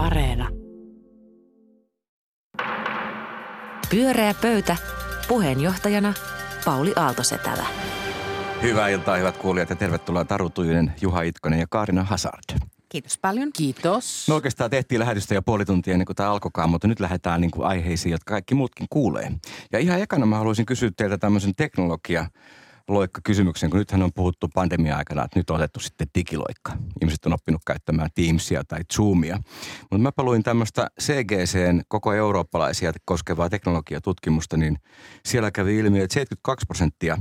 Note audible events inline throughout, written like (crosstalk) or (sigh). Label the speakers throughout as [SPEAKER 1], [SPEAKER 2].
[SPEAKER 1] Areena.
[SPEAKER 2] Pyöreä pöytä. Puheenjohtajana Pauli Aaltosetälä.
[SPEAKER 3] Hyvää iltaa, hyvät kuulijat, ja tervetuloa Taru Tujunen, Juha Itkonen ja Kaarina Hazard.
[SPEAKER 4] Kiitos paljon.
[SPEAKER 1] Kiitos.
[SPEAKER 3] Me oikeastaan tehtiin lähetystä jo puoli tuntia ennen kuin tämä alkoikaan, mutta nyt lähdetään niin kuin aiheisiin, jotka kaikki muutkin kuulee. Ja ihan ekana mä haluaisin kysyä teiltä tämmöisen teknologia loikka kysymyksen, kun nythän on puhuttu pandemia-aikana, että nyt on otettu sitten digiloikka. Ihmiset on oppinut käyttämään Teamsia tai Zoomia. Mutta mä luin tämmöistä CGCn koko eurooppalaisia koskevaa teknologiatutkimusta, niin siellä kävi ilmi, että 72 prosenttia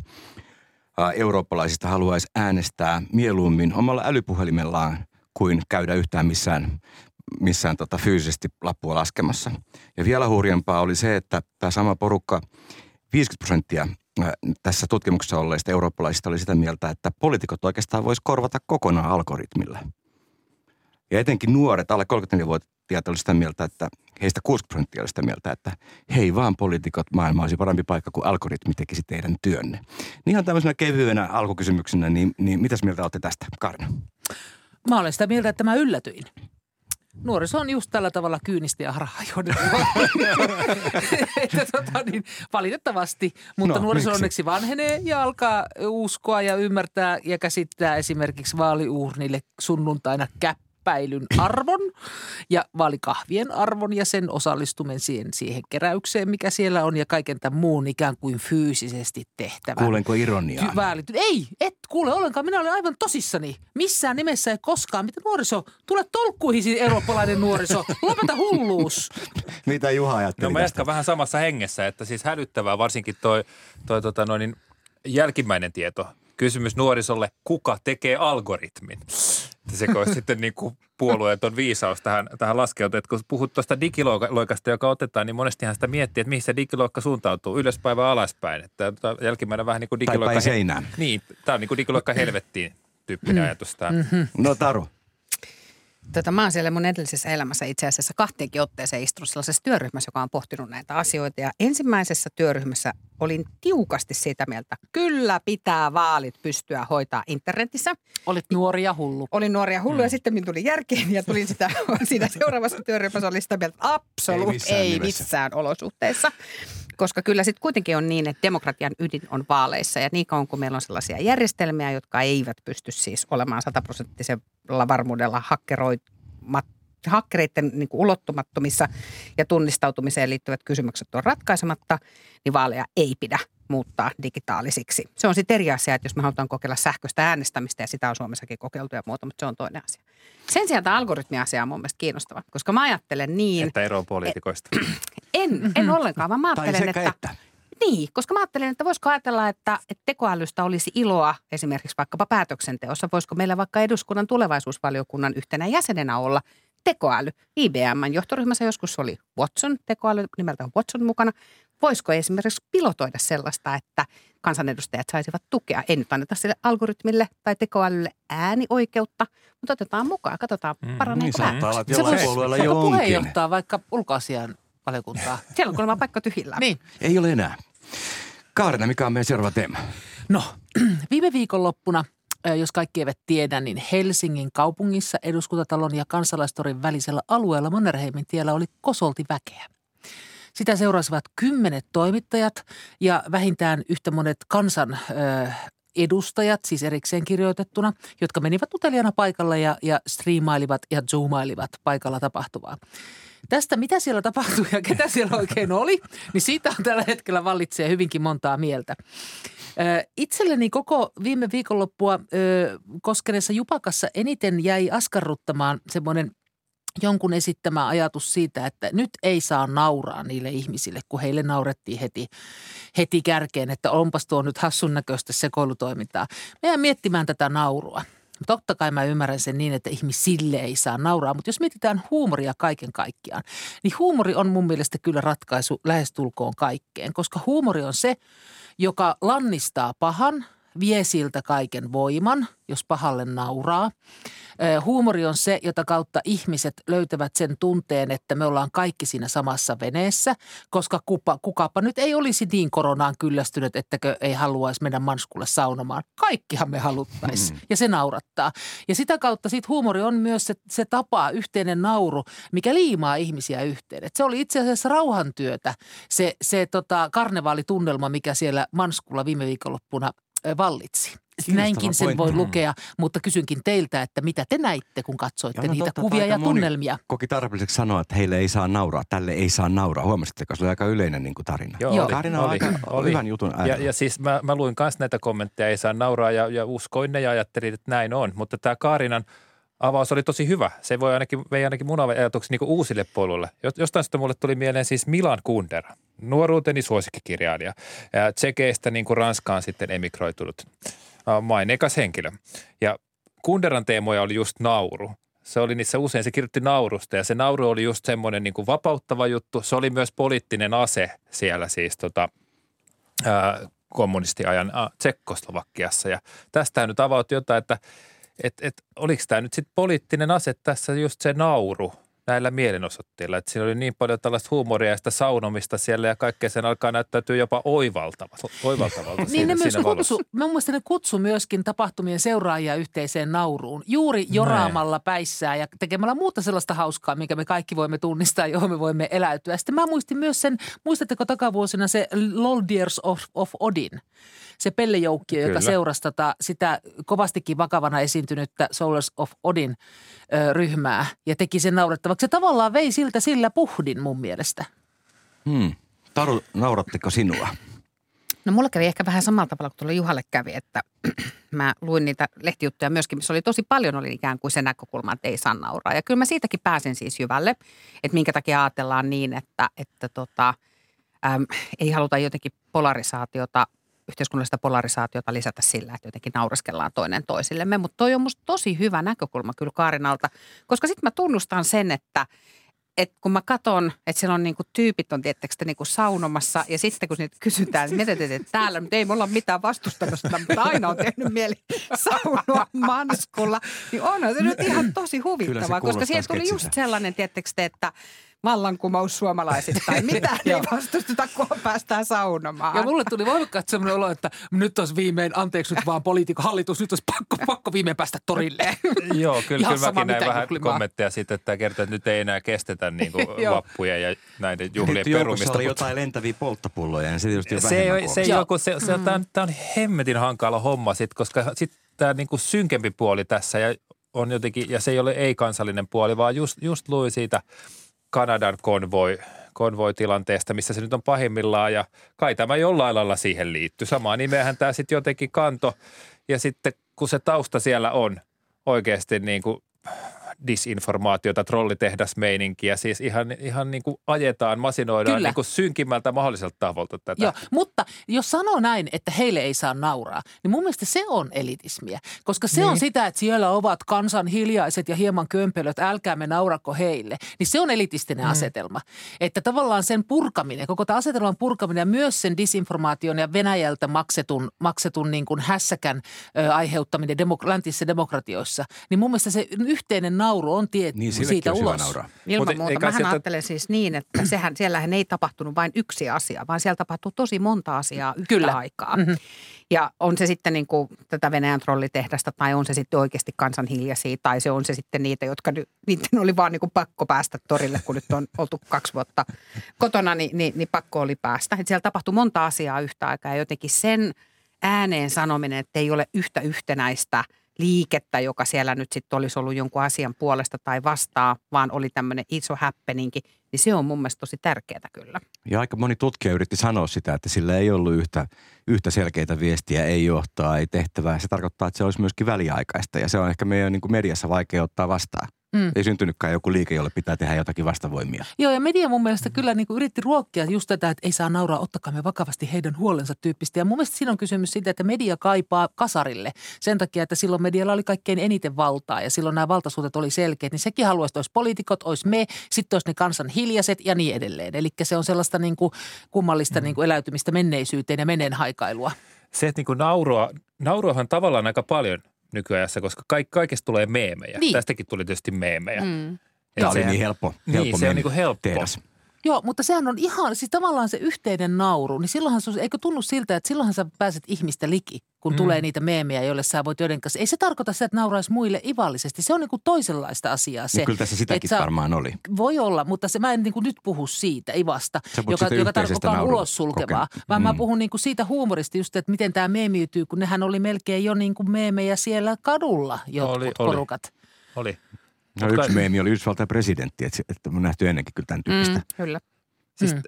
[SPEAKER 3] eurooppalaisista haluaisi äänestää mieluummin omalla älypuhelimellaan kuin käydä yhtään missään, missään tota fyysisesti lappua laskemassa. Ja vielä hurjempaa oli se, että tämä sama porukka, 50 prosenttia tässä tutkimuksessa olleista eurooppalaisista oli sitä mieltä, että poliitikot oikeastaan voisi korvata kokonaan algoritmilla. Ja etenkin nuoret, alle 34-vuotiaat oli sitä mieltä, että heistä 60 prosenttia oli sitä mieltä, että hei vaan poliitikot, maailma olisi parempi paikka kuin algoritmi tekisi teidän työnne. Niin ihan tämmöisenä kevyenä alkukysymyksenä, niin, niin mitäs mieltä olette tästä, Karna?
[SPEAKER 1] Mä olen sitä mieltä, että mä yllätyin. Nuoriso on just tällä tavalla kyynistä ja (laughs) että tota, niin, valitettavasti, mutta no, nuoriso miksi? onneksi vanhenee ja alkaa uskoa ja ymmärtää ja käsittää esimerkiksi vaaliuurnille sunnuntaina käppä päilyn arvon ja vaalikahvien arvon ja sen osallistuminen siihen, siihen keräykseen, mikä siellä on ja kaiken tämän muun ikään kuin fyysisesti tehtävän.
[SPEAKER 3] Kuulenko ironiaa?
[SPEAKER 1] Väälit. Ei, et kuule ollenkaan. Minä olen aivan tosissani. Missään nimessä ei koskaan. Mitä nuoriso? Tule tolkkuihin, eurooppalainen nuoriso. Lopeta hulluus. (laughs)
[SPEAKER 3] Mitä Juha ajatteli
[SPEAKER 5] No mä jatkan vähän samassa hengessä, että siis hälyttävää varsinkin toi, toi tota noin, jälkimmäinen tieto. Kysymys nuorisolle, kuka tekee algoritmin? Se olisi sitten niin kuin puolueeton viisaus tähän, tähän laskeutua. Että kun puhut tuosta digiloikasta, joka otetaan, niin monestihan sitä miettii, että mihin se digiloikka suuntautuu, ylöspäin vai alaspäin. Että jälkimmäinen vähän niin kuin digiloikka... Tai
[SPEAKER 3] seinään.
[SPEAKER 5] Niin, tämä on niin kuin digiloikka helvettiin tyyppinen ajatus tämä. Mm-hmm.
[SPEAKER 3] No Taru.
[SPEAKER 4] Tota, mä oon siellä mun edellisessä elämässä itse asiassa kahteenkin otteeseen istunut sellaisessa työryhmässä, joka on pohtinut näitä asioita. Ja ensimmäisessä työryhmässä olin tiukasti sitä mieltä, kyllä pitää vaalit pystyä hoitaa internetissä.
[SPEAKER 1] Olit nuori ja hullu.
[SPEAKER 4] Olin nuori ja hullu mm. ja sitten minun tuli järkeen ja tulin sitä, (laughs) siinä seuraavassa työryhmässä oli sitä mieltä, että absoluut ei missään, ei missään olosuhteissa. Koska kyllä sitten kuitenkin on niin, että demokratian ydin on vaaleissa ja niin kauan kuin meillä on sellaisia järjestelmiä, jotka eivät pysty siis olemaan sataprosenttisella varmuudella hakkeroimat hakkereiden niin kuin ulottumattomissa ja tunnistautumiseen liittyvät kysymykset on ratkaisematta, niin vaaleja ei pidä muuttaa digitaalisiksi. Se on sitten eri asia, että jos me halutaan kokeilla sähköistä äänestämistä ja sitä on Suomessakin kokeiltu ja muuta, mutta se on toinen asia. Sen sijaan tämä algoritmiasia on mun mielestä kiinnostava, koska mä ajattelen niin...
[SPEAKER 5] Että eroa poliitikoista. (clears throat)
[SPEAKER 4] En, en ollenkaan, vaan mä ajattelen, että, että niin, koska mä ajattelin, että voisiko ajatella, että, että tekoälystä olisi iloa esimerkiksi vaikkapa päätöksenteossa. Voisiko meillä vaikka eduskunnan tulevaisuusvaliokunnan yhtenä jäsenenä olla tekoäly. IBMn johtoryhmässä joskus oli Watson, tekoäly nimeltä Watson mukana. Voisiko esimerkiksi pilotoida sellaista, että kansanedustajat saisivat tukea? Ei nyt anneta sille algoritmille tai tekoälylle äänioikeutta, mutta otetaan mukaan. Katsotaan, mm, paraneeko niin, ääni.
[SPEAKER 3] Se voisi
[SPEAKER 1] puheenjohtaa vaikka ulkoasian valiokuntaa.
[SPEAKER 4] Siellä on kuulemma paikka tyhjillä.
[SPEAKER 1] Niin.
[SPEAKER 3] Ei ole enää. Kaarina, mikä on meidän seuraava teema?
[SPEAKER 1] No, (clears throat) viime viikonloppuna – jos kaikki eivät tiedä, niin Helsingin kaupungissa eduskuntatalon ja kansalaistorin välisellä alueella Mannerheimin tiellä oli kosolti väkeä. Sitä seurasivat kymmenet toimittajat ja vähintään yhtä monet kansan ö, edustajat, siis erikseen kirjoitettuna, jotka menivät uteliaana paikalle ja, ja striimailivat ja zoomailivat paikalla tapahtuvaa. Tästä, mitä siellä tapahtui ja ketä siellä oikein oli, niin siitä on tällä hetkellä vallitsee hyvinkin montaa mieltä. Itselleni koko viime viikonloppua koskeneessa jupakassa eniten jäi askarruttamaan semmoinen jonkun esittämä ajatus siitä, että nyt ei saa nauraa niille ihmisille, kun heille naurettiin heti, heti kärkeen, että onpas tuo nyt hassun näköistä sekoilutoimintaa. Meidän miettimään tätä naurua. Totta kai mä ymmärrän sen niin, että ihmisille ei saa nauraa, mutta jos mietitään huumoria kaiken kaikkiaan, niin huumori on mun mielestä kyllä ratkaisu lähestulkoon kaikkeen, koska huumori on se, joka lannistaa pahan, vie siltä kaiken voiman, jos pahalle nauraa. Huumori on se, jota kautta ihmiset löytävät sen tunteen, että me ollaan kaikki siinä samassa veneessä, koska kupa, kukapa nyt ei olisi niin koronaan kyllästynyt, ettäkö ei haluaisi mennä manskulle saunomaan. Kaikkihan me haluttaisiin mm. ja se naurattaa. Ja sitä kautta sitten huumori on myös se, se tapa, yhteinen nauru, mikä liimaa ihmisiä yhteen. Et se oli itse asiassa rauhantyötä, se, se tota, karnevaalitunnelma, mikä siellä manskulla viime viikonloppuna vallitsi. Näinkin sen voi lukea, mutta kysynkin teiltä, että mitä te näitte, kun katsoitte ja no, niitä totta, kuvia ja tunnelmia?
[SPEAKER 3] koki tarpeelliseksi sanoa, että heille ei saa nauraa, tälle ei saa nauraa. Huomasitteko, se oli aika yleinen niin kuin tarina.
[SPEAKER 5] Joo,
[SPEAKER 3] Joo. Tarina on oli, aika oli. hyvän jutun
[SPEAKER 5] Ja, ja siis mä, mä luin myös näitä kommentteja, ei saa nauraa ja, ja uskoin ne ja ajattelin, että näin on. Mutta tämä Kaarinan avaus oli tosi hyvä. Se voi ainakin, vei ainakin mun ajatuksia niin uusille poluille. Jostain sitä mulle tuli mieleen siis Milan Kundera, nuoruuteni suosikkikirjailija. Tsekeistä niin kuin Ranskaan sitten emigroitunut maineikas henkilö. Ja Kunderan teemoja oli just nauru. Se oli niissä usein, se kirjoitti naurusta ja se nauru oli just semmoinen niin kuin vapauttava juttu. Se oli myös poliittinen ase siellä siis tota, ää, kommunistiajan ää, Tsekkoslovakiassa. Ja tästä nyt avautui jotain, että et, et, oliko tämä nyt sitten poliittinen ase tässä just se nauru – näillä mielenosoitteilla. Että siinä oli niin paljon tällaista huumoria ja sitä saunomista siellä ja kaikkea sen alkaa näyttäytyä jopa oivaltavalta. oivaltavalta
[SPEAKER 1] niin ne myös kutsu, mä mielestä ne kutsu myöskin tapahtumien seuraajia yhteiseen nauruun. Juuri joraamalla Näin. päissään ja tekemällä muuta sellaista hauskaa, mikä me kaikki voimme tunnistaa, johon me voimme eläytyä. Sitten mä muistin myös sen, muistatteko takavuosina se Loldiers of, of Odin – se pellejoukkio, joka seurasi tota, sitä kovastikin vakavana esiintynyttä Souls of Odin ö, ryhmää ja teki sen naurettavaksi. Se tavallaan vei siltä sillä puhdin mun mielestä.
[SPEAKER 3] Hmm. Taru, nauratteko sinua?
[SPEAKER 4] No mulla kävi ehkä vähän samalla tavalla kuin tuolla Juhalle kävi, että (clears throat) mä luin niitä lehtijuttuja myöskin, missä oli tosi paljon oli ikään kuin se näkökulma, että ei saa nauraa. Ja kyllä mä siitäkin pääsin siis jyvälle, että minkä takia ajatellaan niin, että, että tota, äm, ei haluta jotenkin polarisaatiota yhteiskunnallista polarisaatiota lisätä sillä, että jotenkin naureskellaan toinen toisillemme. Mutta toi on musta tosi hyvä näkökulma kyllä Kaarinalta, koska sitten mä tunnustan sen, että et kun mä katson, että siellä on niinku tyypit on tietysti niinku saunomassa ja sitten kun niitä kysytään, että mitä te teette täällä, mutta ei me olla mitään vastustamista, mutta aina on tehnyt mieli saunoa manskulla, niin onhan se nyt ihan tosi huvittavaa, koska siellä tuli just sellainen, tietysti, että – vallankumous suomalaisista. (laughs) Mitä ei vastusteta, kun päästään saunomaan.
[SPEAKER 1] Ja mulle tuli voimakkaasti sellainen olo, että nyt olisi viimein, anteeksi nyt vaan poliitikon hallitus, nyt olisi pakko, pakko viimein päästä torille. (laughs)
[SPEAKER 5] Joo, kyllä, kyllä mäkin näin vähän juhlimaan. kommentteja siitä, että kertoo, että nyt ei enää kestetä niin kuin (laughs) vappuja ja näiden juhlien nyt perumista.
[SPEAKER 3] oli jotain lentäviä polttopulloja, niin se just jo
[SPEAKER 5] se, ei, se, joku, se, se, mm. tämä, on, tämä on hemmetin hankala homma sit, koska sitten tämä niin kuin synkempi puoli tässä ja on jotenkin, ja se ei ole ei-kansallinen puoli, vaan just, just luin siitä – Kanadan konvoi, konvoitilanteesta, missä se nyt on pahimmillaan ja kai tämä jollain lailla siihen liittyy. Samaa nimeähän tämä sitten jotenkin kanto ja sitten kun se tausta siellä on oikeasti niin kuin disinformaatiota, trollitehdasmeininkiä. Siis ihan, ihan niin kuin ajetaan, masinoidaan Kyllä. niin kuin synkimmältä mahdolliselta tavolta tätä.
[SPEAKER 1] Joo, mutta jos sanoo näin, että heille ei saa nauraa, niin mun mielestä se on elitismiä. Koska se niin. on sitä, että siellä ovat kansan hiljaiset ja hieman kömpelöt, älkäämme naurako heille. Niin se on elitistinen mm. asetelma. Että tavallaan sen purkaminen, koko tämä asetelman purkaminen ja myös sen disinformaation ja Venäjältä maksetun, maksetun niin kuin hässäkän ö, aiheuttaminen demok- läntissä demokratioissa, niin mun mielestä se yhteinen nauru nauru on tie niin, siitä ulos.
[SPEAKER 4] Ilman muuta. Mähän sieltä... ajattelen siis niin, että sehän, siellähän ei tapahtunut vain yksi asia, vaan siellä tapahtuu tosi monta asiaa yhtä Kyllä. aikaa. Mm-hmm. Ja on se sitten niin kuin tätä Venäjän trollitehdasta tai on se sitten oikeasti kansan hiljaisia tai se on se sitten niitä, jotka niiden oli vaan niin kuin pakko päästä torille, kun nyt on oltu kaksi vuotta kotona, niin, niin, niin pakko oli päästä. Et siellä tapahtui monta asiaa yhtä aikaa ja jotenkin sen ääneen sanominen, että ei ole yhtä yhtenäistä – liikettä, joka siellä nyt sitten olisi ollut jonkun asian puolesta tai vastaa, vaan oli tämmöinen iso häppeninki, niin se on mun mielestä tosi tärkeää kyllä.
[SPEAKER 3] Ja aika moni tutkija yritti sanoa sitä, että sillä ei ollut yhtä, yhtä selkeitä viestiä, ei johtaa, ei tehtävää. Se tarkoittaa, että se olisi myöskin väliaikaista ja se on ehkä meidän niin kuin mediassa vaikea ottaa vastaan. Mm. Ei syntynytkään joku liike, jolle pitää tehdä jotakin vastavoimia.
[SPEAKER 1] Joo, ja media mun mielestä kyllä niin kuin yritti ruokkia just tätä, että ei saa nauraa, ottakaa me vakavasti heidän huolensa tyyppistä. Ja mun mielestä siinä on kysymys siitä, että media kaipaa kasarille sen takia, että silloin medialla oli kaikkein eniten valtaa ja silloin nämä valtasuutet oli selkeät. Niin sekin haluaisi, että olisi poliitikot, olisi me, sitten olisi ne kansan hiljaiset ja niin edelleen. Eli se on sellaista niin kuin kummallista mm. niin kuin eläytymistä menneisyyteen ja meneen haikailua.
[SPEAKER 5] se, että niin kuin naurua, nauruahan tavallaan aika paljon nykyajassa, koska kaik, kaikesta tulee meemejä.
[SPEAKER 1] Niin.
[SPEAKER 5] Tästäkin tuli tietysti meemejä. Mm.
[SPEAKER 3] Tämä oli niin helppo, helppo
[SPEAKER 5] Niin, se on niin kuin helppo.
[SPEAKER 3] tehdas.
[SPEAKER 1] Joo, mutta sehän on ihan, siis tavallaan se yhteinen nauru, niin silloinhan se, eikö tunnu siltä, että silloinhan sä pääset ihmistä liki, kun mm. tulee niitä meemejä, joille sä voit joiden kanssa. Ei se tarkoita sitä, että nauraisi muille ivallisesti. Se on niin kuin toisenlaista asiaa se.
[SPEAKER 3] Niin kyllä tässä sitäkin
[SPEAKER 1] sä-
[SPEAKER 3] varmaan oli.
[SPEAKER 1] Voi olla, mutta se, mä en niin kuin nyt puhu siitä ivasta, joka, joka tarkoittaa ulos sulkevaa, vaan mä
[SPEAKER 3] Mm.
[SPEAKER 1] puhun niin kuin siitä huumorista just, että miten tämä meemiytyy, kun nehän oli melkein jo niin kuin meemejä siellä kadulla jotkut
[SPEAKER 5] Oli, oli.
[SPEAKER 1] porukat.
[SPEAKER 5] Oli.
[SPEAKER 3] No, yksi
[SPEAKER 5] kai-
[SPEAKER 3] meemi oli Yhdysvaltain presidentti, että, että on nähty ennenkin kyllä tämän tyyppistä.
[SPEAKER 4] Mm, kyllä.
[SPEAKER 5] Siis mm.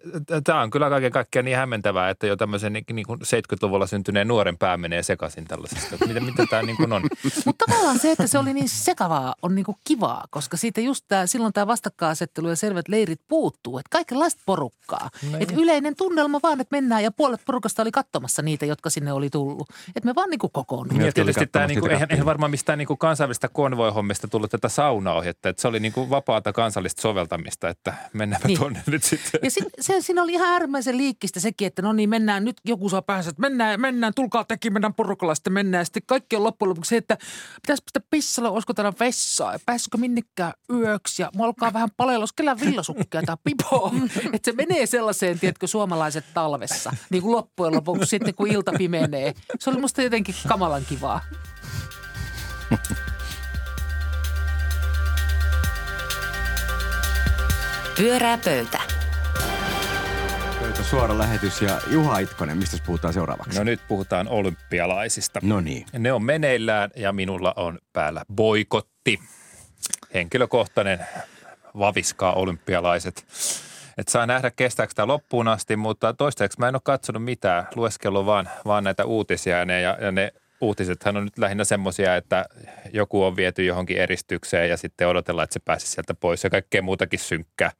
[SPEAKER 5] tämä on kyllä kaiken kaikkiaan niin hämmentävää, että jo tämmöisen niin, niin kuin 70-luvulla syntyneen nuoren pää menee sekaisin tällaisesta. Mitä, mitä tämä niin kuin on? (laughs)
[SPEAKER 1] Mutta tavallaan se, että se oli niin sekavaa, on niinku kivaa, koska siitä just tää, silloin tämä vastakkainasettelu ja selvät leirit puuttuu. Että kaikenlaista porukkaa. Että yleinen tunnelma vaan, että mennään ja puolet porukasta oli katsomassa niitä, jotka sinne oli tullut. Että me vaan niinku kokoonnumme.
[SPEAKER 3] Niin,
[SPEAKER 5] Ja tietysti tämä niinku,
[SPEAKER 3] niitä
[SPEAKER 5] eihän, eihän varmaan mistään niinku kansainvälistä konvoihommista tullut tätä saunaohjetta. Että se oli niinku vapaata kansallista soveltamista, että mennäänpä
[SPEAKER 1] Niin.
[SPEAKER 5] niin. tuonne nyt sitten.
[SPEAKER 1] Ja sit, se, siinä oli ihan äärimmäisen liikkistä sekin, että no niin mennään, nyt joku saa päänsä, että mennään, mennään, tulkaa teki, mennään porukalla, sitten mennään. Sitten kaikki on loppujen lopuksi se, että pitäisi pistää pissalle, olisiko täällä vessaa, ja pääsikö minnekään yöksi, ja mulla alkaa vähän palella, olisi kellään villasukkia tai pipo. (laughs) että se menee sellaiseen, tiedätkö, suomalaiset talvessa, niin kuin loppujen lopuksi sitten, kun ilta pimenee. Se oli musta jotenkin kamalan kivaa.
[SPEAKER 2] Pyörää pöytä.
[SPEAKER 3] Pöytä suora lähetys ja Juha Itkonen, mistä puhutaan seuraavaksi?
[SPEAKER 5] No nyt puhutaan olympialaisista.
[SPEAKER 3] No niin.
[SPEAKER 5] Ne on meneillään ja minulla on päällä boikotti. Henkilökohtainen vaviskaa olympialaiset. Et saa nähdä kestääkö tämä loppuun asti, mutta toistaiseksi mä en ole katsonut mitään. Lueskellut vaan, vaan näitä uutisia ja ne, ja, ja ne uutisethan on nyt lähinnä semmoisia, että joku on viety johonkin eristykseen ja sitten odotellaan, että se pääsisi sieltä pois ja kaikkea muutakin synkkää.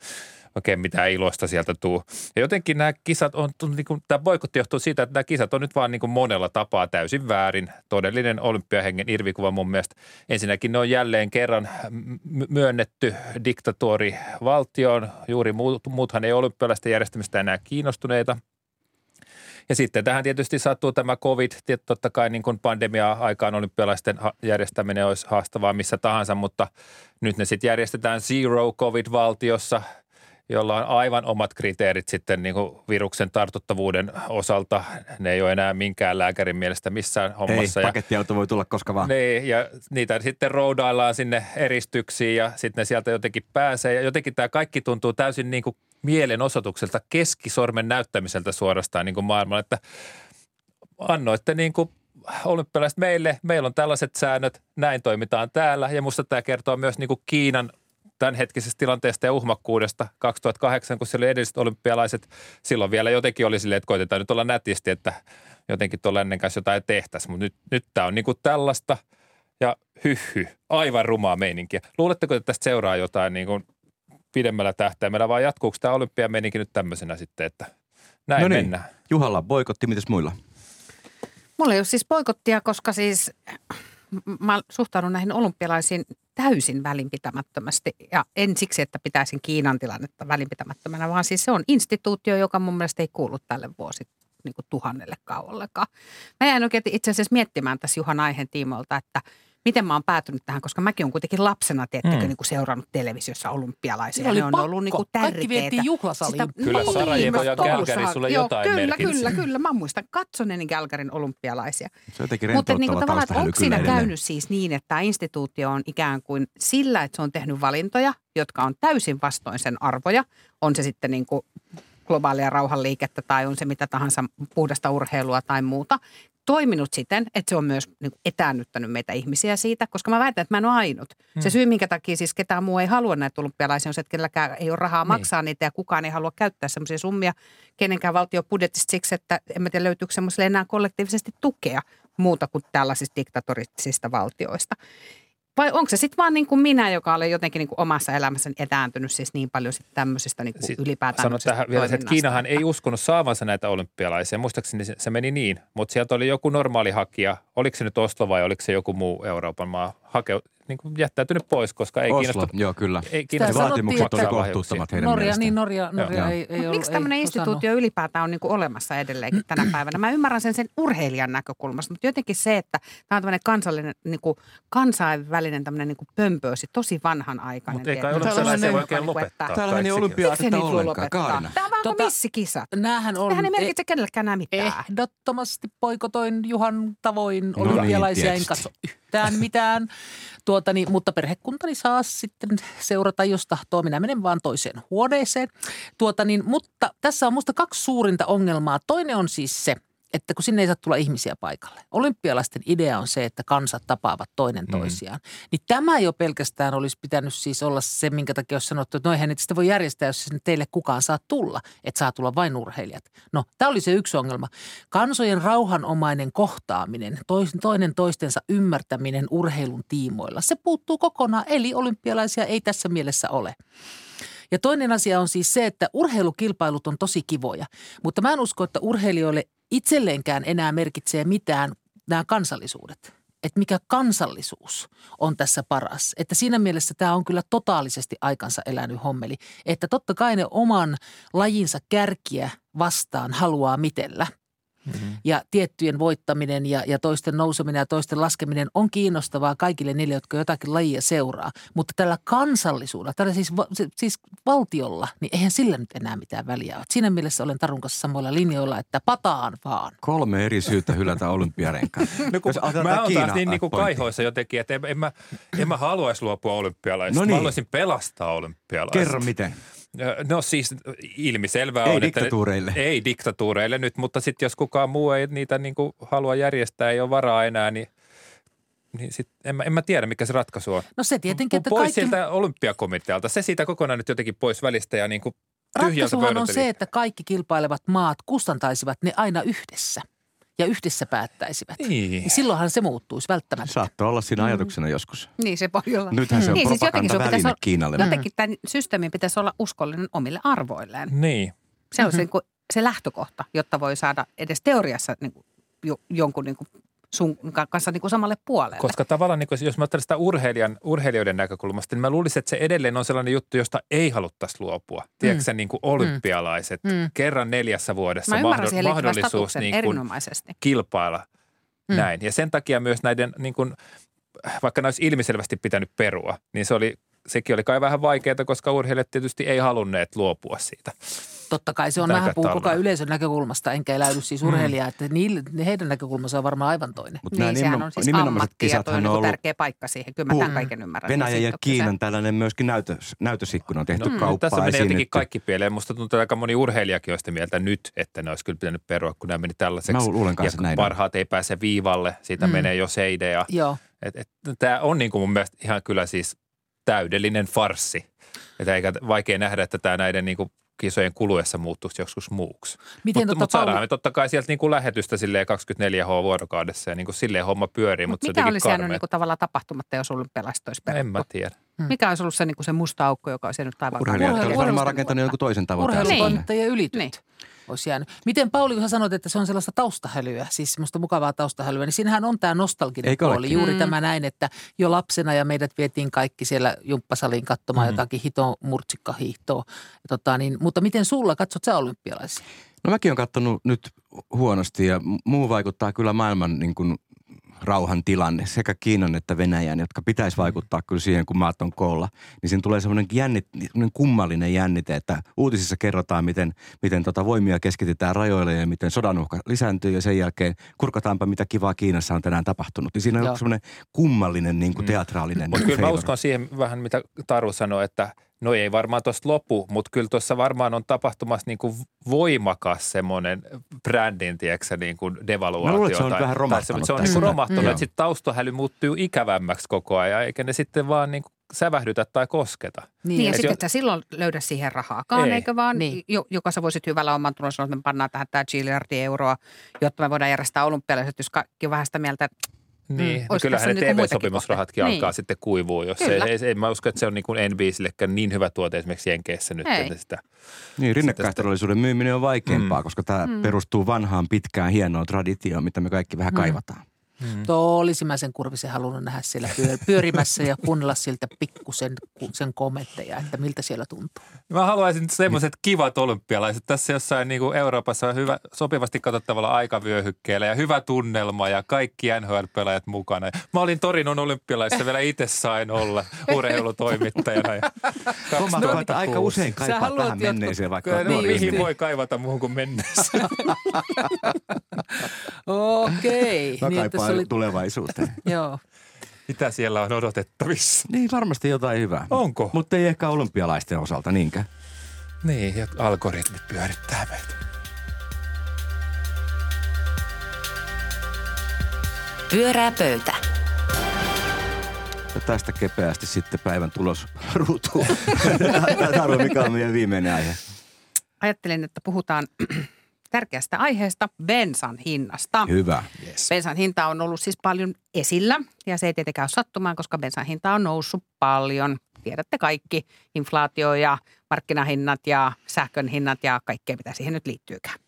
[SPEAKER 5] Oikein mitään iloista sieltä tuu. Ja jotenkin nämä kisat on, niin kuin, tämä boikotti johtuu siitä, että nämä kisat on nyt vaan niin kuin monella tapaa täysin väärin. Todellinen olympiahengen irvikuva mun mielestä. Ensinnäkin ne on jälleen kerran myönnetty diktatuurivaltioon. Juuri muut, muuthan ei olympialaisten järjestämistä enää kiinnostuneita. Ja sitten tähän tietysti sattuu tämä COVID. Totta kai niin kuin pandemia-aikaan olympialaisten järjestäminen olisi haastavaa missä tahansa, mutta nyt ne sitten järjestetään zero COVID-valtiossa, jolla on aivan omat kriteerit sitten niin kuin viruksen tartuttavuuden osalta. Ne ei ole enää minkään lääkärin mielestä missään
[SPEAKER 3] Ei,
[SPEAKER 5] hommassa. ja
[SPEAKER 3] pakettiauto voi tulla koska vaan.
[SPEAKER 5] niin, ja niitä sitten roudaillaan sinne eristyksiin ja sitten ne sieltä jotenkin pääsee. Ja jotenkin tämä kaikki tuntuu täysin niin kuin mielenosoitukselta, keskisormen näyttämiseltä suorastaan niin kuin maailmalla, että annoitte niin kuin olympialaiset meille, meillä on tällaiset säännöt, näin toimitaan täällä. Ja musta tämä kertoo myös niin kuin Kiinan tämänhetkisestä tilanteesta ja uhmakkuudesta 2008, kun siellä oli edelliset olympialaiset. Silloin vielä jotenkin oli silleen, että koitetaan nyt olla nätisti, että jotenkin tuolla ennen kanssa jotain tehtäisiin. Mutta nyt, nyt tämä on niin kuin tällaista ja hyhy, aivan rumaa meininkiä. Luuletteko, että tästä seuraa jotain niin kuin pidemmällä tähtäimellä vai jatkuuko tämä olympiameininki nyt tämmöisenä sitten, että näin
[SPEAKER 3] no niin.
[SPEAKER 5] mennään?
[SPEAKER 3] Juhalla boikotti, mitäs muilla?
[SPEAKER 4] Mulla ei ole siis poikottia, koska siis mä suhtaudun näihin olympialaisiin täysin välinpitämättömästi. Ja en siksi, että pitäisin Kiinan tilannetta välinpitämättömänä, vaan siis se on instituutio, joka mun mielestä ei kuulu tälle vuosi niin kuin tuhannelle kauollekaan. Mä jäin oikein itse asiassa miettimään tässä Juhan aiheen tiimoilta, että miten mä oon päätynyt tähän, koska mäkin olen kuitenkin lapsena, tiettäkö,
[SPEAKER 5] Mm.
[SPEAKER 4] niin kuin seurannut televisiossa olympialaisia.
[SPEAKER 1] Oli
[SPEAKER 4] ne on
[SPEAKER 1] pakko.
[SPEAKER 4] ollut niin kuin
[SPEAKER 1] Kaikki
[SPEAKER 4] tärkeitä.
[SPEAKER 1] vietiin juhlasaliin.
[SPEAKER 5] Kyllä
[SPEAKER 4] niin,
[SPEAKER 5] Sarajevo ja
[SPEAKER 4] koulussa-
[SPEAKER 5] sulle
[SPEAKER 4] joo,
[SPEAKER 5] jotain
[SPEAKER 4] Kyllä,
[SPEAKER 5] merkitsi.
[SPEAKER 4] kyllä, kyllä. Mä muistan katsoneeni Calgaryn olympialaisia.
[SPEAKER 3] Se on jotenkin
[SPEAKER 4] Mutta niin kuin tavallaan, että onko siinä
[SPEAKER 3] kyllä edelleen.
[SPEAKER 4] käynyt siis niin, että tämä instituutio on ikään kuin sillä, että se on tehnyt valintoja, jotka on täysin vastoin sen arvoja. On se sitten niin kuin globaalia rauhanliikettä tai on se mitä tahansa puhdasta urheilua tai muuta. Toiminut siten, että se on myös niin kuin etäännyttänyt meitä ihmisiä siitä, koska mä väitän, että mä en ole ainut. Se syy, minkä takia siis ketään muu ei halua näitä olympialaisia, on se, että kenelläkään ei ole rahaa maksaa niitä ja kukaan ei halua käyttää semmoisia summia kenenkään valtiobudjetista siksi, että en mä tiedä löytyykö semmoiselle enää kollektiivisesti tukea muuta kuin tällaisista diktatorisista valtioista. Vai onko se sitten vaan niin kuin minä, joka olen jotenkin niin kuin omassa elämässäni etääntynyt siis niin paljon sit tämmöisestä niin kuin ylipäätään
[SPEAKER 5] Sano tähän vielä että Kiinahan ei uskonut saavansa näitä olympialaisia. Muistaakseni se, se meni niin, mutta sieltä oli joku normaali hakija. Oliko se nyt Oslo vai oliko se joku muu Euroopan maa? Hake, niin kuin jättäytynyt pois, koska ei
[SPEAKER 3] Oslo,
[SPEAKER 5] kiinnosta.
[SPEAKER 3] joo kyllä.
[SPEAKER 5] Ei kiinnosta
[SPEAKER 3] vaatimukset
[SPEAKER 1] että-
[SPEAKER 3] oli kohtuuttomat heidän
[SPEAKER 1] Norja,
[SPEAKER 3] mielestään.
[SPEAKER 1] niin Norja, Norja
[SPEAKER 3] Joo.
[SPEAKER 1] ei, ei ollut,
[SPEAKER 4] miksi tämmöinen
[SPEAKER 1] ei osannut.
[SPEAKER 4] instituutio ylipäätään on niin kuin olemassa edelleenkin tänä (clears throat) päivänä? Mä ymmärrän sen sen urheilijan näkökulmasta, mutta jotenkin se, että tämä on tämmöinen kansallinen, niin kuin kansainvälinen tämmöinen niin kuin pömpöösi, tosi vanhanaikainen.
[SPEAKER 5] Mutta ei kai ole
[SPEAKER 3] Täällä
[SPEAKER 5] sellaisia
[SPEAKER 3] on
[SPEAKER 5] voi oikein
[SPEAKER 4] Niin kuin, että-
[SPEAKER 5] lopettaa.
[SPEAKER 3] Täällähän ei
[SPEAKER 5] kai sekin.
[SPEAKER 3] olympiaatetta
[SPEAKER 4] voi
[SPEAKER 3] ollenkaan,
[SPEAKER 4] lopettaa?
[SPEAKER 3] Kaarina.
[SPEAKER 4] Tämä on vähän kuin
[SPEAKER 1] Tota,
[SPEAKER 4] missikisat.
[SPEAKER 1] Näähän on...
[SPEAKER 4] Eihän ne merkitse kenellekään enää mitään.
[SPEAKER 1] Ehdottomasti poikotoin Juhan tavoin
[SPEAKER 3] No niin,
[SPEAKER 1] olympialaisia, en katso yhtään mitään. Tuotani, mutta perhekuntani saa sitten seurata, jos tahtoo. Minä menen vaan toiseen huoneeseen. Tuotani, mutta tässä on musta kaksi suurinta ongelmaa. Toinen on siis se, että kun sinne ei saa tulla ihmisiä paikalle. Olympialaisten idea on se, että kansat tapaavat toinen toisiaan. Niin tämä jo pelkästään olisi pitänyt siis olla se, minkä takia olisi sanottu, että no eihän niitä sitä voi järjestää, jos sinne teille kukaan saa tulla. Että saa tulla vain urheilijat. No, tämä oli se yksi ongelma. Kansojen rauhanomainen kohtaaminen, toinen toistensa ymmärtäminen urheilun tiimoilla, se puuttuu kokonaan. Eli olympialaisia ei tässä mielessä ole. Ja toinen asia on siis se, että urheilukilpailut on tosi kivoja, mutta mä en usko, että urheilijoille itselleenkään enää merkitsee mitään nämä kansallisuudet. Että mikä kansallisuus on tässä paras. Että siinä mielessä tämä on kyllä totaalisesti aikansa elänyt hommeli. Että totta kai ne oman lajinsa kärkiä vastaan haluaa mitellä –
[SPEAKER 5] Mm-hmm.
[SPEAKER 1] ja tiettyjen voittaminen ja, ja toisten nouseminen ja toisten laskeminen on kiinnostavaa kaikille niille, jotka jotakin lajia seuraa. Mutta tällä kansallisuudella, tällä siis, siis valtiolla, niin eihän sillä nyt enää mitään väliä ole. Siinä mielessä olen Tarun kanssa samoilla linjoilla, että pataan vaan.
[SPEAKER 3] Kolme eri syytä hylätä olympiarenkaan. (laughs)
[SPEAKER 5] No kun mä oon taas niin, niin kuin kaihoissa jotenkin, että en, en, mä, en mä haluaisi luopua olympialaisista.
[SPEAKER 3] No
[SPEAKER 5] Mä
[SPEAKER 3] niin.
[SPEAKER 5] haluaisin pelastaa olympialaiset.
[SPEAKER 3] Kerro miten.
[SPEAKER 5] No siis ilmiselvää
[SPEAKER 3] Ei
[SPEAKER 5] on,
[SPEAKER 3] diktatuureille.
[SPEAKER 5] että... Ei diktatuureille nyt, mutta sitten jos kukaan muu ei niitä niin kuin halua järjestää, ei ole varaa enää, niin, niin sit en, mä, en mä tiedä, mikä se ratkaisu on.
[SPEAKER 1] No se tietenkin, että
[SPEAKER 5] pois
[SPEAKER 1] kaikki...
[SPEAKER 5] sieltä olympiakomitealta. Se siitä kokonaan nyt jotenkin pois välistä ja niin kuin
[SPEAKER 1] Ratkaisuhan on se, että kaikki kilpailevat maat kustantaisivat ne aina yhdessä ja yhdessä päättäisivät.
[SPEAKER 5] Niin.
[SPEAKER 1] Niin silloinhan se muuttuisi välttämättä.
[SPEAKER 3] Saattoi olla
[SPEAKER 1] Mm.
[SPEAKER 3] siinä ajatuksena joskus.
[SPEAKER 4] Niin se voi olla.
[SPEAKER 3] Nythän se on
[SPEAKER 4] niin, siis jotenkin pitäisi olla,
[SPEAKER 3] Kiinalle.
[SPEAKER 4] Jotenkin tämän systeemin pitäisi olla uskollinen omille arvoilleen.
[SPEAKER 5] Niin.
[SPEAKER 4] Se on se, niin kuin, se lähtökohta, jotta voi saada edes teoriassa niin kuin, jo, jonkun niin kuin, sun ka- kanssa niin kuin samalle puolelle.
[SPEAKER 5] Koska tavallaan, niin jos mä ajattelen sitä urheilijan, urheilijoiden näkökulmasta, niin mä luulisin, että se edelleen on sellainen juttu, josta ei haluttaisi luopua. Tiedätkö sä, niin kuin olympialaiset,
[SPEAKER 1] Mm.
[SPEAKER 5] kerran neljässä vuodessa
[SPEAKER 4] Mä ymmärrän
[SPEAKER 5] mahdo-
[SPEAKER 4] siihen liittyvän
[SPEAKER 5] mahdollisuus niin kuin kilpailla
[SPEAKER 1] Mm.
[SPEAKER 5] näin. Ja sen takia myös näiden, niin kuin, vaikka ne olisi ilmiselvästi pitänyt perua, niin se oli, sekin oli kai vähän vaikeaa, koska urheilijat tietysti ei halunneet luopua siitä.
[SPEAKER 1] Totta kai se on vähän puhuu koko yleisön näkökulmasta, enkä eläydy siis urheilijaa, että niille, heidän näkökulmansa on varmaan aivan toinen.
[SPEAKER 3] Mutta nämä
[SPEAKER 4] Niin, sehän
[SPEAKER 3] nimen,
[SPEAKER 4] on siis
[SPEAKER 3] nimenomaiset
[SPEAKER 4] ammatti ja toi
[SPEAKER 3] kisathan
[SPEAKER 4] on
[SPEAKER 3] on
[SPEAKER 4] niin
[SPEAKER 3] ollut
[SPEAKER 4] tärkeä paikka siihen. Kyllä mä tämän kaiken ymmärrän.
[SPEAKER 3] Venäjän
[SPEAKER 4] siitä
[SPEAKER 3] ja. Kiinan tällainen myöskin näytös, näytösikkuna on tehty
[SPEAKER 5] No,
[SPEAKER 3] kauppaa
[SPEAKER 5] tässä menee jotenkin
[SPEAKER 3] esiinnytty.
[SPEAKER 5] kaikki pieleen. Musta tuntuu, että aika moni urheilijakin on sitä mieltä nyt, että ne olisi kyllä pitänyt perua, kun nämä meni tällaiseksi.
[SPEAKER 3] Mä luulen
[SPEAKER 5] ja
[SPEAKER 3] kanssa näin on.
[SPEAKER 5] parhaat ei pääse viivalle, siitä
[SPEAKER 1] Mm.
[SPEAKER 5] menee jo se idea.
[SPEAKER 1] Joo.
[SPEAKER 5] Et, et, Tämä on niin kuin mun mielestä ihan kyllä siis täydellinen farssi. Että eikä vaikea nähdä, että tämä näiden niin kuin kisojen kuluessa muuttuisi joskus muuksi.
[SPEAKER 1] Miten
[SPEAKER 5] Mutta
[SPEAKER 1] tota,
[SPEAKER 5] mut saadaan
[SPEAKER 1] Pauli-
[SPEAKER 5] me totta kai sieltä niin kuin lähetystä silleen 24H vuorokaudessa ja niin kuin silleen homma pyörii, mutta
[SPEAKER 4] Mut
[SPEAKER 5] se
[SPEAKER 4] mikä olisi jäänyt niin kuin tavallaan tapahtumatta, jos olympialaiset olisi
[SPEAKER 5] En mä tiedä.
[SPEAKER 4] Mikä olisi ollut se, niin kuin se musta aukko, joka olisi jäänyt taivaan
[SPEAKER 3] Urheilijat
[SPEAKER 1] Urheilu-
[SPEAKER 3] olisi
[SPEAKER 1] urheilu-
[SPEAKER 3] varmaan rakentanut jonkun toisen tavoitteen.
[SPEAKER 1] urheilutoimittajien ylityt
[SPEAKER 4] Niin.
[SPEAKER 1] Olisi jäänyt. Miten Pauli, kun sä sanoit, että se on sellaista taustahälyä, siis semmoista mukavaa taustahälyä, niin siinähän on tämä nostalginen
[SPEAKER 3] Eikö
[SPEAKER 1] puoli.
[SPEAKER 3] olekin?
[SPEAKER 1] Juuri
[SPEAKER 4] Mm.
[SPEAKER 1] tämä näin, että jo lapsena ja meidät vietiin kaikki siellä jumppasaliin katsomaan
[SPEAKER 5] Mhm.
[SPEAKER 1] jotakin hito, murtsikkahiihtoa. Tota, niin, mutta miten sulla, katsot sä olympialaisia?
[SPEAKER 3] No mäkin olen katsonut nyt huonosti ja muu vaikuttaa kyllä maailman niin kuin rauhan tilanne, sekä Kiinan että Venäjän, jotka pitäisi vaikuttaa kyllä siihen, kun maat on koolla. Niin siinä tulee semmoinen, jännit, semmoinen kummallinen jännite, että uutisissa kerrotaan, miten, miten tota voimia keskitetään rajoille ja miten sodan uhka lisääntyy ja sen jälkeen kurkataanpa, mitä kivaa Kiinassa on tänään tapahtunut. Niin siinä on semmoinen kummallinen niin kuin
[SPEAKER 5] Mm.
[SPEAKER 3] teatraalinen
[SPEAKER 5] Mutta kyllä mä uskon siihen vähän, mitä Taru sanoi, että no ei varmaan tuosta lopu, mutta kyllä tuossa varmaan on tapahtumassa niin kuin voimakas semmoinen brändin, tiedätkö, niin kuin devaluaatio.
[SPEAKER 3] Mä luulen, että se on
[SPEAKER 5] tai-
[SPEAKER 3] vähän
[SPEAKER 5] tai
[SPEAKER 3] romahtanut
[SPEAKER 5] Se on niin kuin romahtanut,
[SPEAKER 3] Mm.
[SPEAKER 5] että sitten taustahäly muuttuu ikävämmäksi koko ajan, eikä ne sitten vaan niin kuin sävähdytä tai kosketa.
[SPEAKER 4] Niin, ja sitten
[SPEAKER 5] jo-
[SPEAKER 4] et sä silloin löydä siihen rahaakaan,
[SPEAKER 5] Ei.
[SPEAKER 4] eikö vaan,
[SPEAKER 1] Niin.
[SPEAKER 4] jo, joka sä voisit hyvällä oman tulon sanoa, että me pannaan tähän tämä miljardi euroa, jotta me voidaan järjestää olympialaiset, jos kaikki on vähän sitä mieltä, että
[SPEAKER 5] Niin,
[SPEAKER 4] Mm.
[SPEAKER 5] mm.
[SPEAKER 4] Olisiko
[SPEAKER 5] kyllähän ne
[SPEAKER 4] niinku muitakin
[SPEAKER 5] TV-sopimusrahatkin
[SPEAKER 4] kohteita?
[SPEAKER 5] alkaa
[SPEAKER 4] Niin.
[SPEAKER 5] sitten kuivua, jos se,
[SPEAKER 4] Kyllä.
[SPEAKER 5] ei, ei, mä usko, että se on niin kuin NBCllekään niin hyvä tuote esimerkiksi Jenkeissä nyt.
[SPEAKER 4] Ei.
[SPEAKER 5] Että sitä,
[SPEAKER 3] Niin, rinnakkaisturvallisuuden myyminen on vaikeampaa,
[SPEAKER 5] Mm.
[SPEAKER 3] koska tämä perustuu vanhaan pitkään hienoon traditioon, mitä me kaikki vähän
[SPEAKER 1] Mm.
[SPEAKER 3] kaivataan.
[SPEAKER 1] Mm. Tuo olisi mä sen kurvisen halunnut nähdä siellä pyörimässä ja kuunnella siltä pikkusen sen kommentteja, että miltä siellä tuntuu.
[SPEAKER 5] Mä haluaisin semmoiset kivat olympialaiset. Tässä jossain niin kuin Euroopassa on hyvä, sopivasti katsottavalla aikavyöhykkeellä ja hyvä tunnelma ja kaikki NHL-pelaajat mukana. Mä olin Torinon olympialaisissa vielä itse sain olla urheilutoimittajana. Ja (laughs)
[SPEAKER 3] no, että aika usein kaipaa tähän menneeseen vaikka.
[SPEAKER 5] No, niin, mihin voi kaivata muuhun kuin menneeseen. (laughs)
[SPEAKER 1] Okei.
[SPEAKER 3] Okay. Mä niin, kaipaan oli... tulevaisuuteen. (laughs)
[SPEAKER 1] Joo.
[SPEAKER 5] Mitä siellä on odotettavissa?
[SPEAKER 3] Niin, varmasti jotain hyvää.
[SPEAKER 5] Onko?
[SPEAKER 3] Mutta ei ehkä olympialaisten osalta niinkään.
[SPEAKER 5] Niin, ja algoritmit pyörittää meitä.
[SPEAKER 2] Pyörää pöytä.
[SPEAKER 3] Ja tästä kepeästi sitten päivän tulos ruutuun. (laughs) Taru, mikä on meidän viimeinen aihe?
[SPEAKER 4] Ajattelin, että puhutaan tärkeästä aiheesta, bensan hinnasta.
[SPEAKER 3] Hyvä.
[SPEAKER 4] Yes. Bensan hinta on ollut siis paljon esillä ja se ei tietenkään ole sattumaan, koska bensan hinta on noussut paljon. Tiedätte kaikki, inflaatio ja markkinahinnat ja sähkön hinnat ja kaikkea, mitä siihen nyt liittyykään.